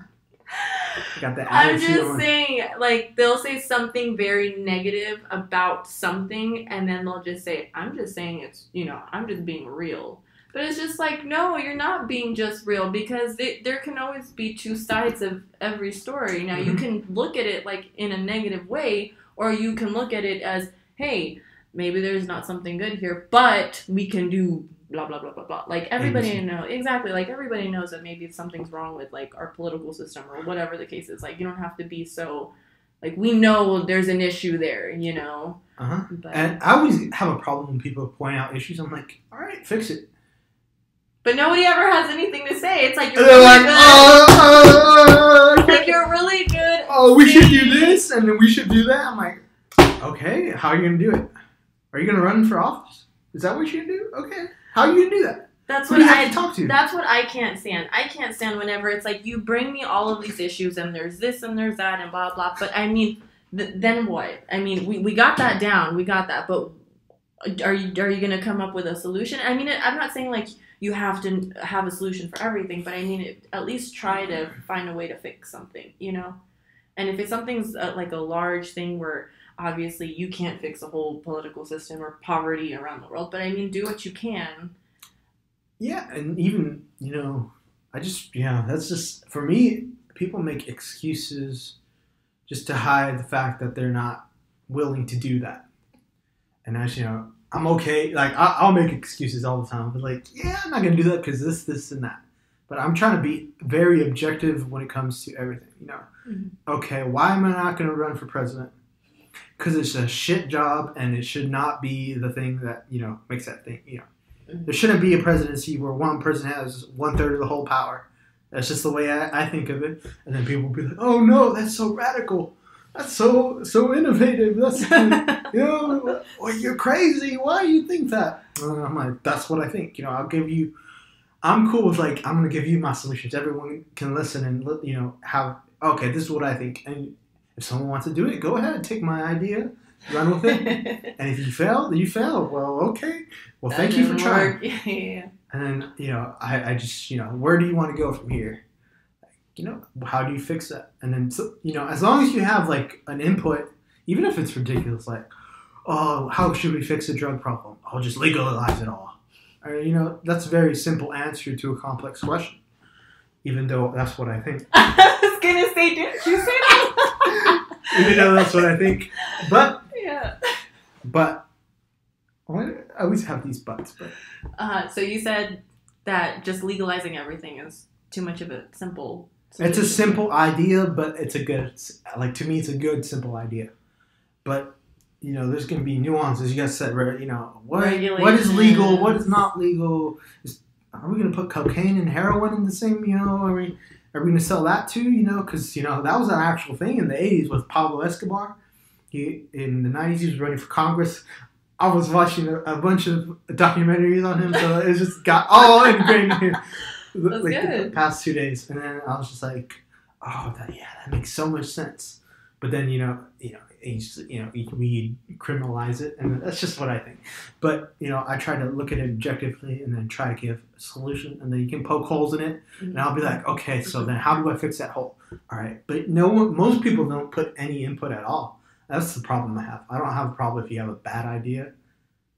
Got the I'm just on. saying, like they'll say something very negative about something, and then they'll just say, "I'm just saying it's, you know, I'm just being real." But it's just like, no, you're not being just real because there can always be two sides of every story. Now you Mhm. can look at it like in a negative way, or you can look at it as, hey, maybe there's not something good here, but we can do blah blah blah blah blah. Like everybody ABC. know exactly. Like everybody knows that maybe something's wrong with like our political system or whatever the case is. Like you don't have to be so. Like we know there's an issue there, you know. Uh-huh. And I always have a problem when people point out issues. I'm like, all right, fix it. but nobody ever has anything to say. It's like you're really like, good. oh, oh, Like you're really good. oh, we should do this, and then we should do that. I'm like, okay, how are you gonna do it? Are you gonna run for office? Is that what you're gonna do? Okay, how are you gonna do that? That's Who what I. to talk to? That's what I can't stand. I can't stand whenever it's like you bring me all of these issues and there's this and there's that and blah blah. But I mean, th- then what? I mean, we, we got that down. We got that. But are you are you gonna come up with a solution? I mean, I'm not saying like you have to have a solution for everything, but I mean, it, at least try to find a way to fix something. You know. And if it's something's uh, like a large thing where obviously you can't fix a whole political system or poverty around the world, but I mean, do what you can. Yeah, and even you know, I just yeah, that's just for me. People make excuses just to hide the fact that they're not willing to do that. And as you know, I'm okay. Like I, I'll make excuses all the time, but like, yeah, I'm not gonna do that because this, this, and that. But I'm trying to be very objective when it comes to everything. You know, Mhm. okay, why am I not gonna run for president? Because it's a shit job, and it should not be the thing that you know makes that thing. You know. Mm-hmm. There shouldn't be a presidency where one person has one third of the whole power. That's just the way I, I think of it. And then people will be like, "Oh no, that's so radical. That's so so innovative. That's *laughs* you know, well, you're crazy. Why do you think that?" And I'm like, "That's what I think. You know, I'll give you. I'm cool with like I'm gonna give you my solutions. Everyone can listen and you know have okay. This is what I think. And if someone wants to do it, go ahead. Take my idea, run with it. *laughs* And if you fail, then you fail. Well, okay. Well, thank you for trying. *laughs* Yeah. And then, you know, I, I just, you know, where do you want to go from here? Like, you know, how do you fix that? And then, so, you know, as long as you have like an input, even if it's ridiculous, like, oh, how should we fix the drug problem? I'll just legalize it all. Or, you know, that's a very simple answer to a complex question, even though that's what I think. *laughs* I was gonna say, didn't you say that? Even though that's what I think. But, yeah. but, I always have these buts, but Uh, so you said that just legalizing everything is too much of a simple. It's a simple idea, but it's a good like to me. It's a good simple idea, but you know, there's going to be nuances. You guys said, right, you know, what what is legal, what is not legal. Is, are we going to put cocaine and heroin in the same? You know, are we are we going to sell that too? You know, because you know that was an actual thing in the '80s with Pablo Escobar. He in the '90s he was running for Congress. I was watching a, a bunch of documentaries on him, so it just got all ingrained in *laughs* like the good. past two days, and then I was just like, oh, that, yeah, that makes so much sense. But then you know, you know, you know, we criminalize it, and that's just what I think. But you know, I try to look at it objectively, and then try to give a solution, and then you can poke holes in it, and I'll be like, okay, so then how do I fix that hole? All right, but no most people don't put any input at all. That's the problem I have. I don't have a problem if you have a bad idea.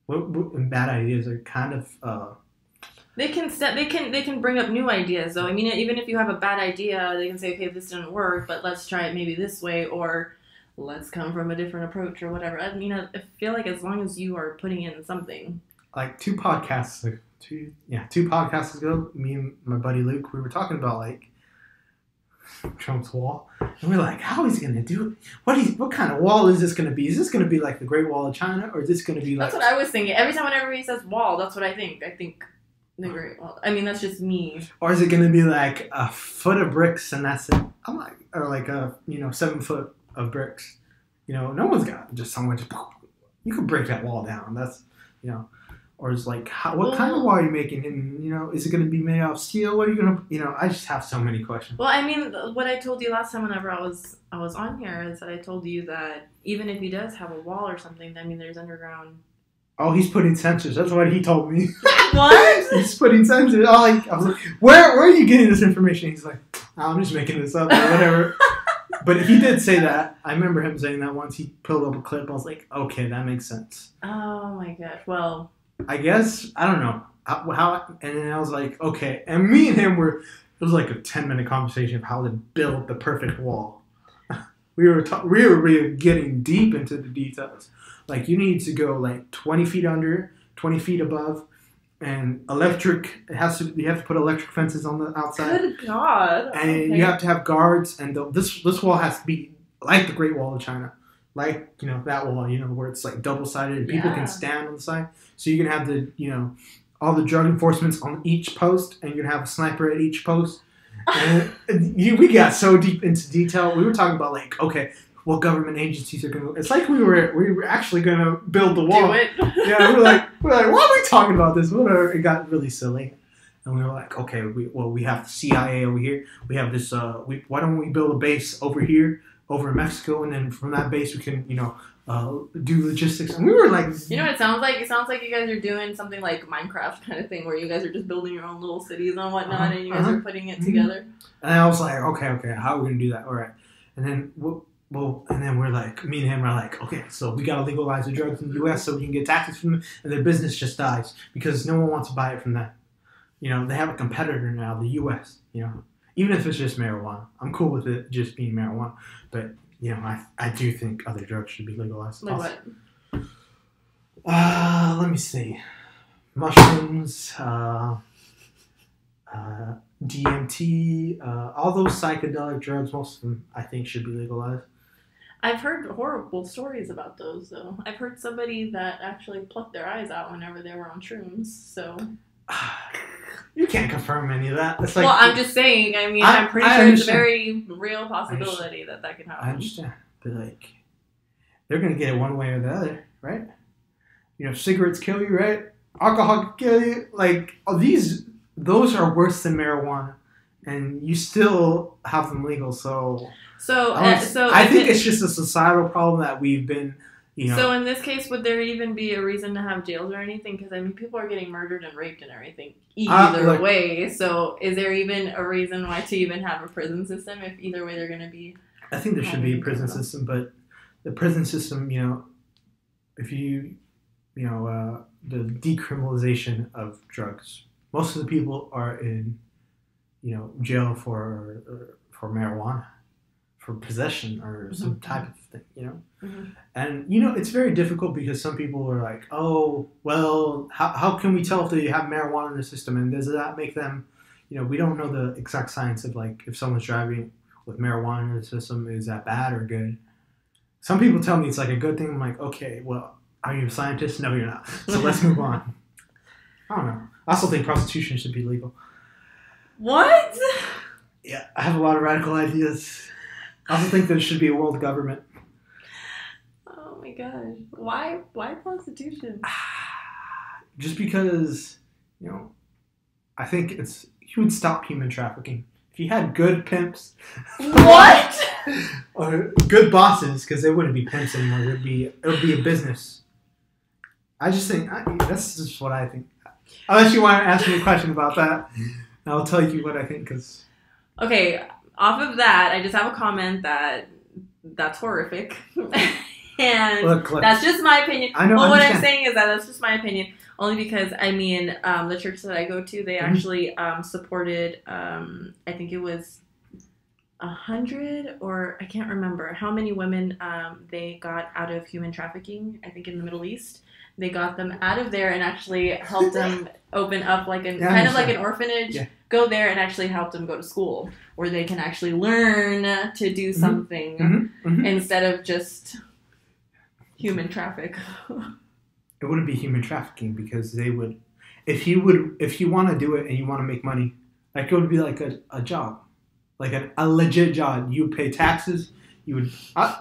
Bad ideas are kind of uh, They can set. They can. They can bring up new ideas, though. I mean, even if you have a bad idea, they can say, "Okay, this didn't work, but let's try it maybe this way," or "Let's come from a different approach," or whatever. I mean, I feel like as long as you are putting in something, like two podcasts like two yeah two podcasts ago me and my buddy luke we were talking about like trump's wall and we are like how is he gonna do it what is what kind of wall is this gonna be is this gonna be like the great wall of china or is this gonna be like that's what I was thinking. Every time whenever he says wall, that's what I think. I think the Great Wall. I mean, that's just me. or is it gonna be like a foot of bricks and that's it i'm like or like a you know seven foot of bricks you know no one's got just someone just you could break that wall down that's you know or is like how, what kind of wall are you making and you know is it going to be made out of steel what are you going to you know i just have so many questions Well, I mean, what I told you last time whenever I was I was on here is that I told you that even if he does have a wall or something, I mean, there's underground. Oh he's putting sensors that's what he told me *laughs* What? *laughs* he's putting sensors oh, like, i was like where, where are you getting this information he's like i'm just making this up or whatever *laughs* but he did say that i remember him saying that once he pulled up a clip i was like okay that makes sense Oh my gosh. Well, I guess I don't know how, how. And then I was like, okay. And me and him were. It was like a ten minute conversation of how to build the perfect wall. we were ta- we were really getting deep into the details. Like you need to go like twenty feet under, twenty feet above, and electric. It has to. You have to put electric fences on the outside, good God. and Okay. you have to have guards. And the, this this wall has to be like the Great Wall of China. Like you know that wall, you know where it's like double sided, and people Yeah. can stand on the side. So you can have the you know all the drug enforcements on each post, and you can have a sniper at each post. *laughs* And and you, we got so deep into detail. We were talking about like, okay, what government agencies are going to? It's like we were we were actually going to build the wall. do it. *laughs* Yeah, we were like, we're like, why are we talking about this? Whatever. It got really silly. And we were like, okay, we, well, we have the CIA over here. We have this. Uh, we, why don't we build a base over here, over in Mexico, and then from that base we can, you know, uh, do logistics. And we were like, You know what it sounds like? It sounds like you guys are doing something like Minecraft kind of thing, where you guys are just building your own little cities and whatnot, Uh-huh, and you guys uh-huh. are putting it Mhm. together. And I was like, okay, okay, how are we gonna do that? All right. And then well, well, and then we're like, me and him are like, okay, so we gotta legalize the drugs in the U.S. so we can get taxes from them, and their business just dies because no one wants to buy it from them. You know, they have a competitor now, the U.S. You know, even if it's just marijuana, I'm cool with it just being marijuana, but you know, I I do think other drugs should be legalized. Like also. what? Uh, let me see. Mushrooms, uh, uh, DMT, uh, all those psychedelic drugs, most of them I think should be legalized. I've heard horrible stories about those, though. I've heard somebody that actually plucked their eyes out whenever they were on shrooms. So, *sighs* You can't confirm any of that. It's like, well, I'm just saying. I mean, I- am pretty I sure it's a very real possibility that that can happen. I understand, but like, they're gonna get it one way or the other, right? You know, cigarettes kill you, right? Alcohol can kill you. Like, oh, these, those are worse than marijuana, and you still have them legal. So, So, I, uh, so I think it- it's just a societal problem that we've been, you know. So in this case, would there even be a reason to have jails or anything? Because I mean, people are getting murdered and raped and everything Uh, either look- way. So is there even a reason why to even have a prison system if either way they're going to be? I think there should be a prison system, but the prison system, you know, if you, you know, uh, the decriminalization of drugs. Most of the people are in, you know, jail for for marijuana, for possession or some Mhm. type of thing, you know. Mhm. And you know, it's very difficult because some people are like, "Oh, well, how, how can we tell if they have marijuana in their system? And does that make them, you know, we don't know the exact science of like if someone's driving with marijuana in their system, is that bad or good? Some people tell me it's like a good thing. I'm like, okay, well, are you a scientist? No, you're not. So let's move on. *laughs* I don't know. I also think prostitution should be legal. What? Yeah, I have a lot of radical ideas. I also think there should be a world government. Oh my gosh! Why? Why constitution? Ah, just because you know i think it's you would stop human trafficking. If you had good pimps *laughs* What? *laughs* or good bosses, because they wouldn't be pimps anymore. It would be it would be a business. I just think I, that's just what I think. Unless you want to ask me a question about that, I'll tell you what I think. Because Okay, off of that, I just have a comment that that's horrific. *laughs* and look, look that's just my opinion. I know. Well, what I'm saying is that that's just my opinion. Only because I mean, um, the church that I go to, they Mhm. actually um, supported. Um, I think it was a hundred, or I can't remember how many women um, they got out of human trafficking. I think in the Middle East, they got them out of there and actually helped them *laughs* open up like an Yeah, kind of like an orphanage. Yeah. Go there and actually help them go to school, where they can actually learn to do Mhm. something Mhm, mhm. instead of just human traffic. *laughs* it wouldn't be human trafficking because they would if you would if you want to do it and you want to make money like it would be like a, a job like a, a legit job you pay taxes you would uh,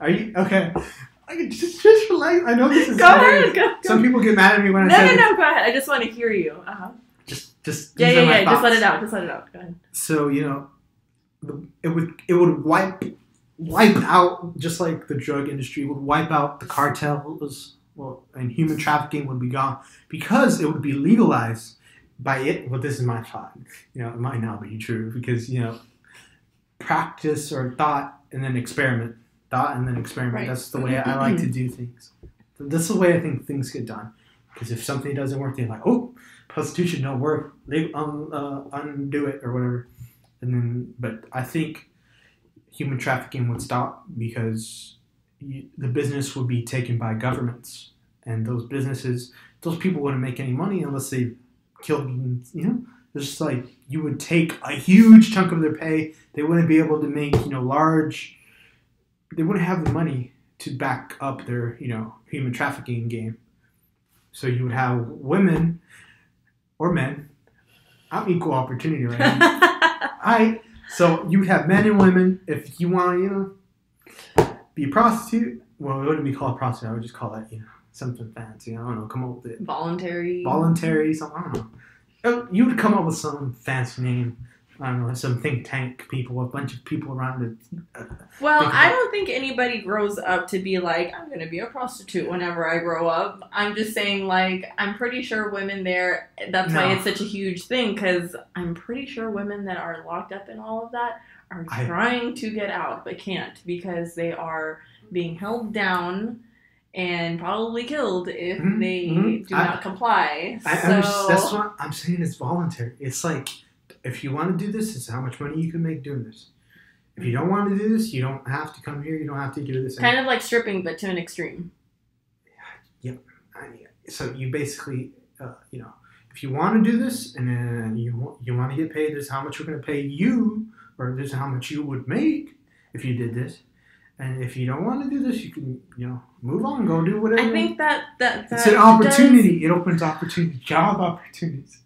are you okay I can just just relax I know this is go ahead. Go, go. some people get mad at me when no, I say no, this. no. Go ahead. I just want to hear you. Uh-huh. just just Yeah, yeah, yeah. Just let it out. Just let it out. Go ahead. so you know it would it would wipe wipe out just like the drug industry would wipe out the cartels well and human trafficking would be gone because it would be legalized by it well this is my thought you know it might not be true because you know practice or thought and then experiment thought and then experiment Right. that's the way i like to do things that's the way i think things get done because if something doesn't work they're like oh prostitution don't work they um, uh, undo it or whatever. And then but i think human trafficking would stop because you, the business would be taken by governments. And those businesses those people wouldn't make any money unless they killed you know it's just like you would take a huge chunk of their pay. They wouldn't be able to make you know large they wouldn't have the money to back up their you know human trafficking game. So you would have women or men i'm equal opportunity right now *laughs* I so you have men and women. If you want to, you know, be a prostitute, well, it wouldn't be called prostitute. I would just call it, you know, something fancy. I don't know. Come up with it. Voluntary. Voluntary, something. I don't know. Uh, You would come up with some fancy name. I don't know, some think tank people, a bunch of people around it. Well, I don't think anybody grows up to be like, I'm going to be a prostitute whenever I grow up. I'm just saying, like, I'm pretty sure women there, that's why it's such a huge thing, because I'm pretty sure women that are locked up in all of that are I- trying to get out, but can't because they are being held down and probably killed if Mhm, they mhm. do I- not comply. I so, understand. That's what I'm saying. It's voluntary. It's like if you want to do this, it's how much money you can make doing this. If you don't want to do this, you don't have to come here. You don't have to do this. kind of like stripping, but to an extreme. I mean, so you basically, uh, you know, if you want to do this and then you you want to get paid, this is how much we're going to pay you, or this is how much you would make if you did this. And if you don't want to do this, you can, you know, move on, go do whatever. I think that that, that it's an does- opportunity. It opens opportunity, job opportunities.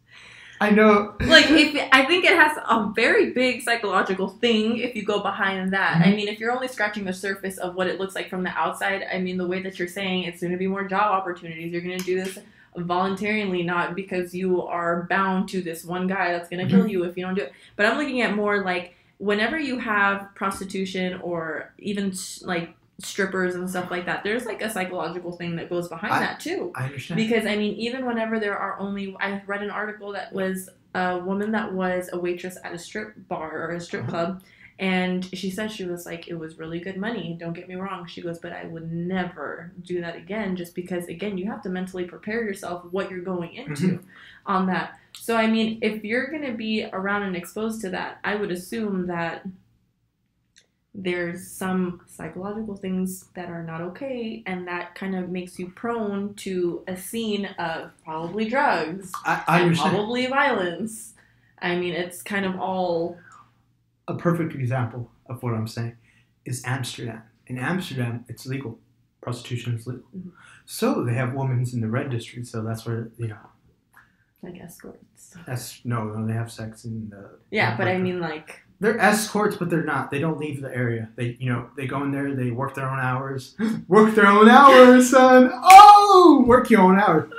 I know. like if I think it has a very big psychological thing if you go behind that. I Mhm. mean, if you're only scratching the surface of what it looks like from the outside, I mean, the way that you're saying it's going to be more job opportunities. You're going to do this voluntarily, not because you are bound to this one guy that's going to kill you if you don't do it. But I'm looking at more like whenever you have prostitution or even like strippers and stuff like that, there's like a psychological thing that goes behind I- that too. I understand. Because I mean, even whenever there are only, I read an article that was a woman that was a waitress at a strip bar or a strip Uh-huh. club, and she said she was like, it was really good money. Don't get me wrong. She goes, but I would never do that again, just because again, you have to mentally prepare yourself what you're going into Mm-hmm. on that. So I mean, if you're gonna be around and exposed to that, I would assume that there's some psychological things that are not okay and that kind of makes you prone to a scene of probably drugs I, I understand. probably violence i mean it's kind of all a perfect example of what I'm saying is Amsterdam. In Amsterdam, it's legal. Prostitution is legal. Mhm. So they have women's in the red district. So that's where you know like escorts that's no, no, they have sex in the. yeah but i mean like they're escorts, but they're not. They don't leave the area. They you know they go in there. They work their own hours. *gasps* work their own hours, son. Oh, work your own hours.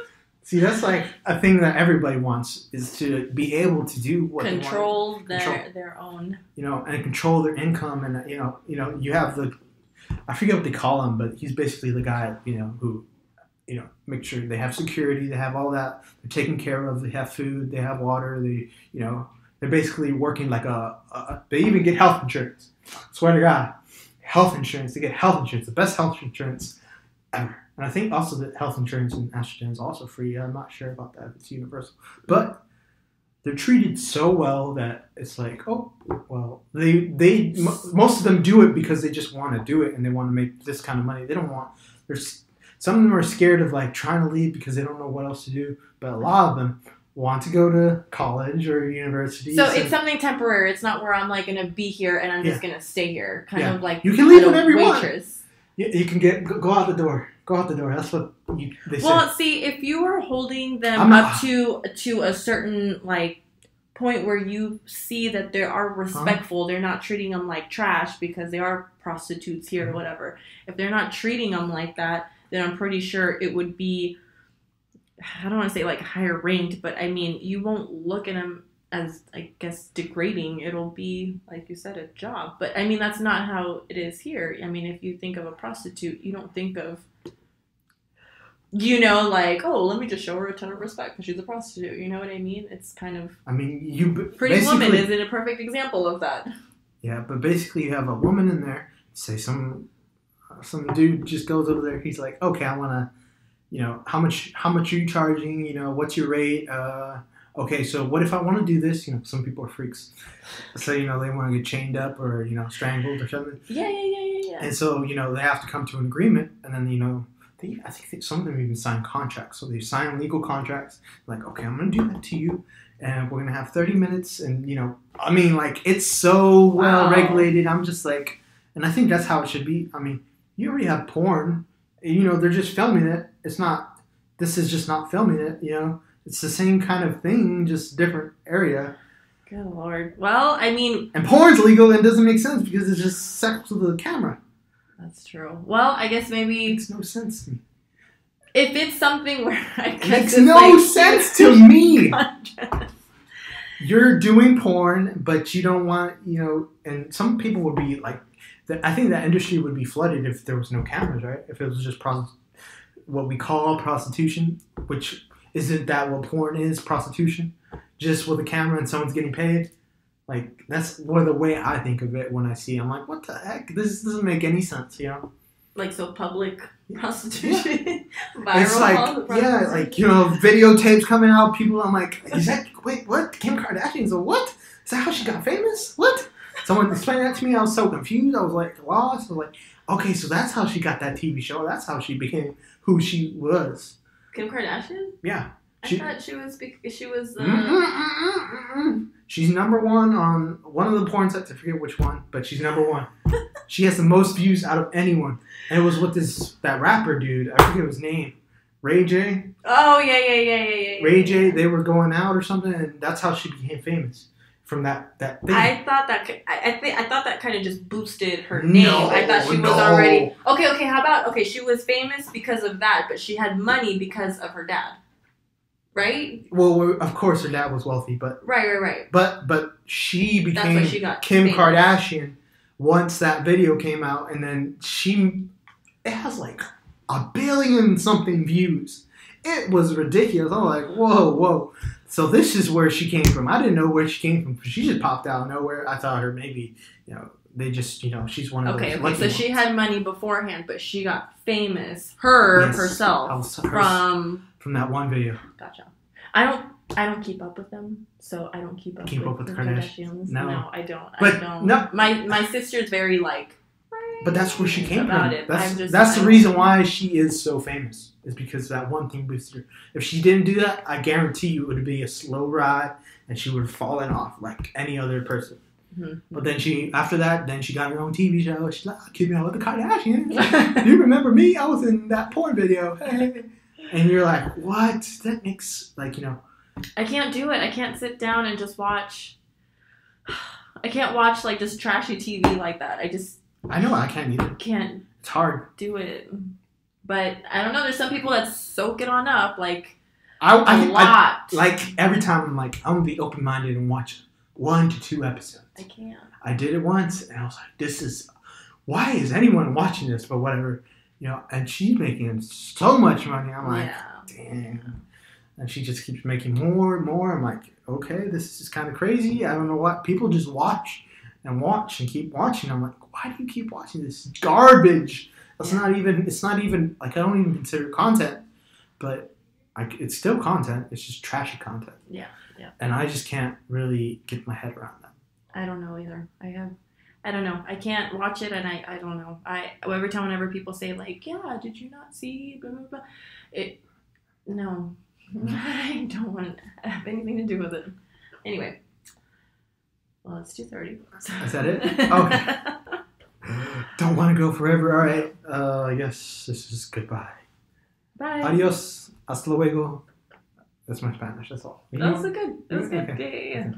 See, that's like a thing that everybody wants is to be able to do what they want. Control their Control. their own. you know, and control their income, and you know, you know, you have the, I forget what they call him, but he's basically the guy, you know, who, you know, make sure they have security, they have all that, they're taken care of, they have food, they have water, they, you know, they're basically working like a, a they even get health insurance. Swear to God, health insurance, they get health insurance, the best health insurance ever. And I think also that health insurance in Amsterdam is also free. I'm not sure about that; it's universal, but they're treated so well that it's like, oh, well, they they m- most of them do it because they just want to do it and they want to make this kind of money. They don't want. There's some of them are scared of like trying to leave because they don't know what else to do. But a lot of them want to go to college or university. So it's something temporary. It's not where I'm like gonna be here and I'm just gonna stay here. Kind Yeah. of like You can leave whenever you want. waitress. you, you can get go, out the door. Go out the door. That's what you, they say. Well, see, if you are holding them I'm not- up to to a certain like point where you see that they are respectful, they're not treating them like trash because they are prostitutes here Mm-hmm. or whatever. If they're not treating them like that, then I'm pretty sure it would be. I don't want to say like higher ranked, but I mean you won't look at them as I guess degrading. It'll be like you said a job, but I mean that's not how it is here. I mean if you think of a prostitute, you don't think of you know, like, oh, let me just show her a ton of respect because she's a prostitute. You know what I mean? It's kind of I mean, you b- Pretty Woman basically- is a perfect example of that. Yeah, but basically you have a woman in there. Say some some dude just goes over there. He's like, okay, I want to, you know, how much how much are you charging? You know, what's your rate? Uh, okay, so what if I want to do this? You know, some people are freaks. So you know they want to get chained up or you know strangled or something. Yeah, yeah, yeah, yeah, yeah. And so you know they have to come to an agreement, and then you know. They, I think that some of them even sign contracts. So they sign legal contracts, like, okay, I'm gonna do that to you, and we're gonna have 30 minutes, and you know, I mean, like, it's so well Wow. regulated. I'm just like, and I think that's how it should be. I mean, you already have porn, you know, they're just filming it. It's not. This is just not filming it. You know, it's the same kind of thing, just different area. Good lord. Well, I mean, And porn's legal and doesn't make sense because it's just sex with the camera. that's true. Well, I guess maybe It makes no sense to me. if it's something where *laughs* I It guess makes it's no like sense to *laughs* me. *laughs* You're doing porn, but you don't want, you know, and some people would be like, I think that industry would be flooded if there was no cameras, right? If it was just pros- what we call prostitution, which isn't that what porn is, prostitution? Just with a camera and someone's getting paid? Like, that's what the way I think of it when I see it. I'm like, what the heck? This doesn't make any sense, you know? Like so public prostitution. *laughs* Viral it's like yeah, like you know, videotapes coming out. People, I'm like, is that wait what? Kim Kardashian's a what? Is that how she got famous? What? Someone explained that to me. I was so confused. I was like lost. I was like, okay, so that's how she got that TV show. That's how she became who she was. Kim Kardashian. Yeah. I thought she was she was. Uh, Mm-mm-mm-mm-mm. She's number one on one of the porn sites. I forget which one, but she's number one. *laughs* she has the most views out of anyone, and it was with this that rapper dude. I forget his name. Ray J. Oh yeah yeah yeah yeah yeah. yeah, Ray yeah. J, they were going out or something, and that's how she became famous from that that thing. I thought that I, I think I thought that kind of just boosted her name. No, I thought she was already okay. Okay, how about okay? She was famous because of that, but she had money because of her dad, right? well, of course, her dad was wealthy, but Right, right, right. but but she became she Kim famous. Kardashian once that video came out, and then she it has like a billion something views. It was ridiculous. I'm like, whoa, whoa. So this is where she came from. I didn't know where she came from. She just popped out of nowhere. I thought her maybe, you know, they just, you know, she's one of Okay, those. okay. So she had money beforehand, but she got famous her Yes. herself was- her- from. from that one video. Gotcha. I don't. I don't keep up with them, so I don't keep up, Keep with, up with the Kardashians? Kardashians. No. I don't. But I don't. no- My my sister's very like. But that's where she came from. it. That's, just, that's the reason why she is so famous. Is because that one thing boosted her. If she didn't do that, I guarantee you it would be a slow ride and she would have fallen off like any other person. Mhm. But then she, after that, then she got her own TV show. She's like, keeping up with the Kardashians. *laughs* you remember me? I was in that porn video. Hey. And you're like, what? That makes, like, you know, I can't do it. I can't sit down and just watch. *sighs* I can't watch like just trashy TV like that. I just I know I can't either. can't It's hard. do it. But I don't know. There's some people that soak it on up. Like I, A I, I lot. like every time I'm like I'm gonna be open minded and watch one to two episodes. I can't. I did it once and I was like, this is why is anyone watching this? But whatever, you know. And she's making so much money. I'm like, yeah. damn. And she just keeps making more and more. I'm like, okay, this is kind of crazy. I don't know what people just watch and watch and keep watching. I'm like, why do you keep watching this garbage? That's Yeah. not even. It's not even like I don't even consider content, but I, it's still content. It's just trashy content. Yeah, yeah. And I just can't really get my head around that. I don't know either. I have. I don't know. I can't watch it, and I, I don't know. I every time whenever people say like, yeah, did you not see? Blah blah blah. It no, *laughs* I don't want to have anything to do with it. Anyway, well, it's two thirty. Is that it? Okay. *laughs* Don't want to go forever. All right. Uh, I guess this is goodbye. Bye. Adios. Hasta luego. That's my Spanish. That's all. That was a good. That was good. Okay. Yeah.